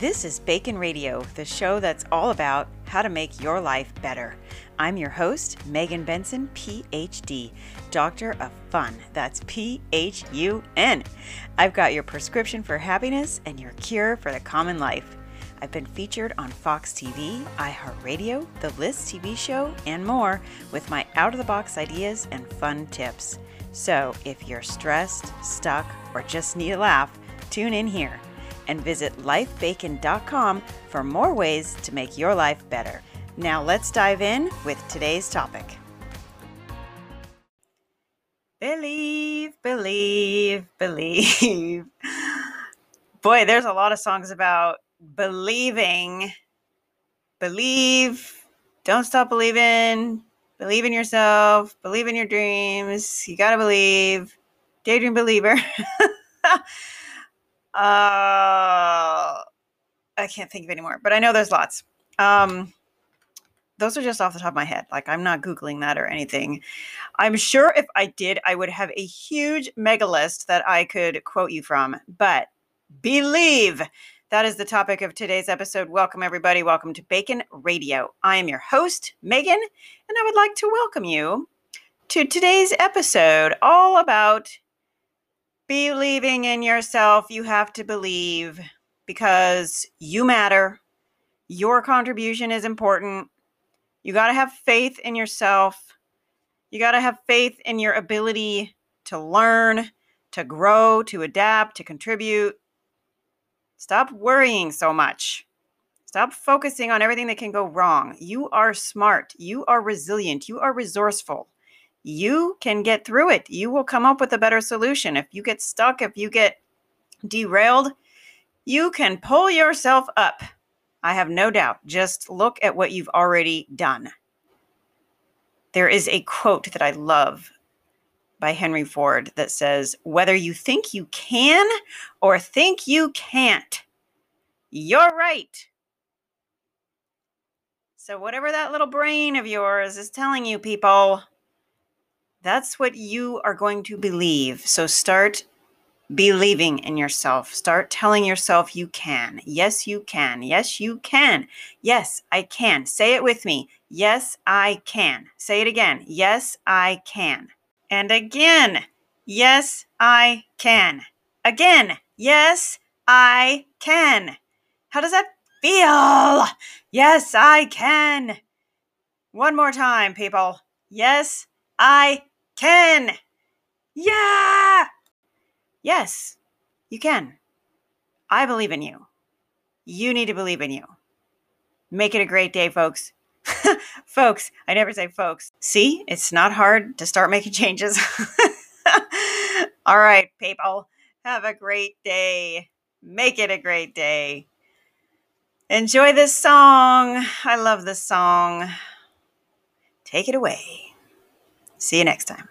This is Bacon Radio, the show that's all about how to make your life better. I'm your host, Megan Benson, PhD, Doctor of Fun. That's P H U N. I've got your prescription for happiness and your cure for the common life. I've been featured on Fox TV, iHeartRadio, The List TV show, and more with my out of the box ideas and fun tips. So if you're stressed, stuck, or just need a laugh, tune in here and visit lifebacon.com for more ways to make your life better. Now let's dive in with today's topic. Believe, believe, believe. Boy, there's a lot of songs about believing. Believe, don't stop believing, believe in yourself, believe in your dreams. You got to believe. Daydream believer. Uh, I can't think of any more, but I know there's lots. Um, those are just off the top of my head. Like I'm not Googling that or anything. I'm sure if I did, I would have a huge mega list that I could quote you from. But believe that is the topic of today's episode. Welcome, everybody. Welcome to Bacon Radio. I am your host, Megan, and I would like to welcome you to today's episode all about believing in yourself. You have to believe because you matter. Your contribution is important. You got to have faith in yourself. You got to have faith in your ability to learn, to grow, to adapt, to contribute. Stop worrying so much. Stop focusing on everything that can go wrong. You are smart. You are resilient. You are resourceful you can get through it. You will come up with a better solution. If you get stuck, if you get derailed, you can pull yourself up. I have no doubt. Just look at what you've already done. There is a quote that I love by Henry Ford that says, Whether you think you can or think you can't, you're right. So, whatever that little brain of yours is telling you, people, that's what you are going to believe. So start believing in yourself. Start telling yourself you can. Yes, you can. Yes, you can. Yes, I can. Say it with me. Yes, I can. Say it again. Yes, I can. And again. Yes, I can. Again. Yes, I can. How does that feel? Yes, I can. One more time, people. Yes, I can. Yeah. Yes, you can. I believe in you. You need to believe in you. Make it a great day, folks. folks, I never say folks. See, it's not hard to start making changes. All right, people, have a great day. Make it a great day. Enjoy this song. I love this song. Take it away. See you next time.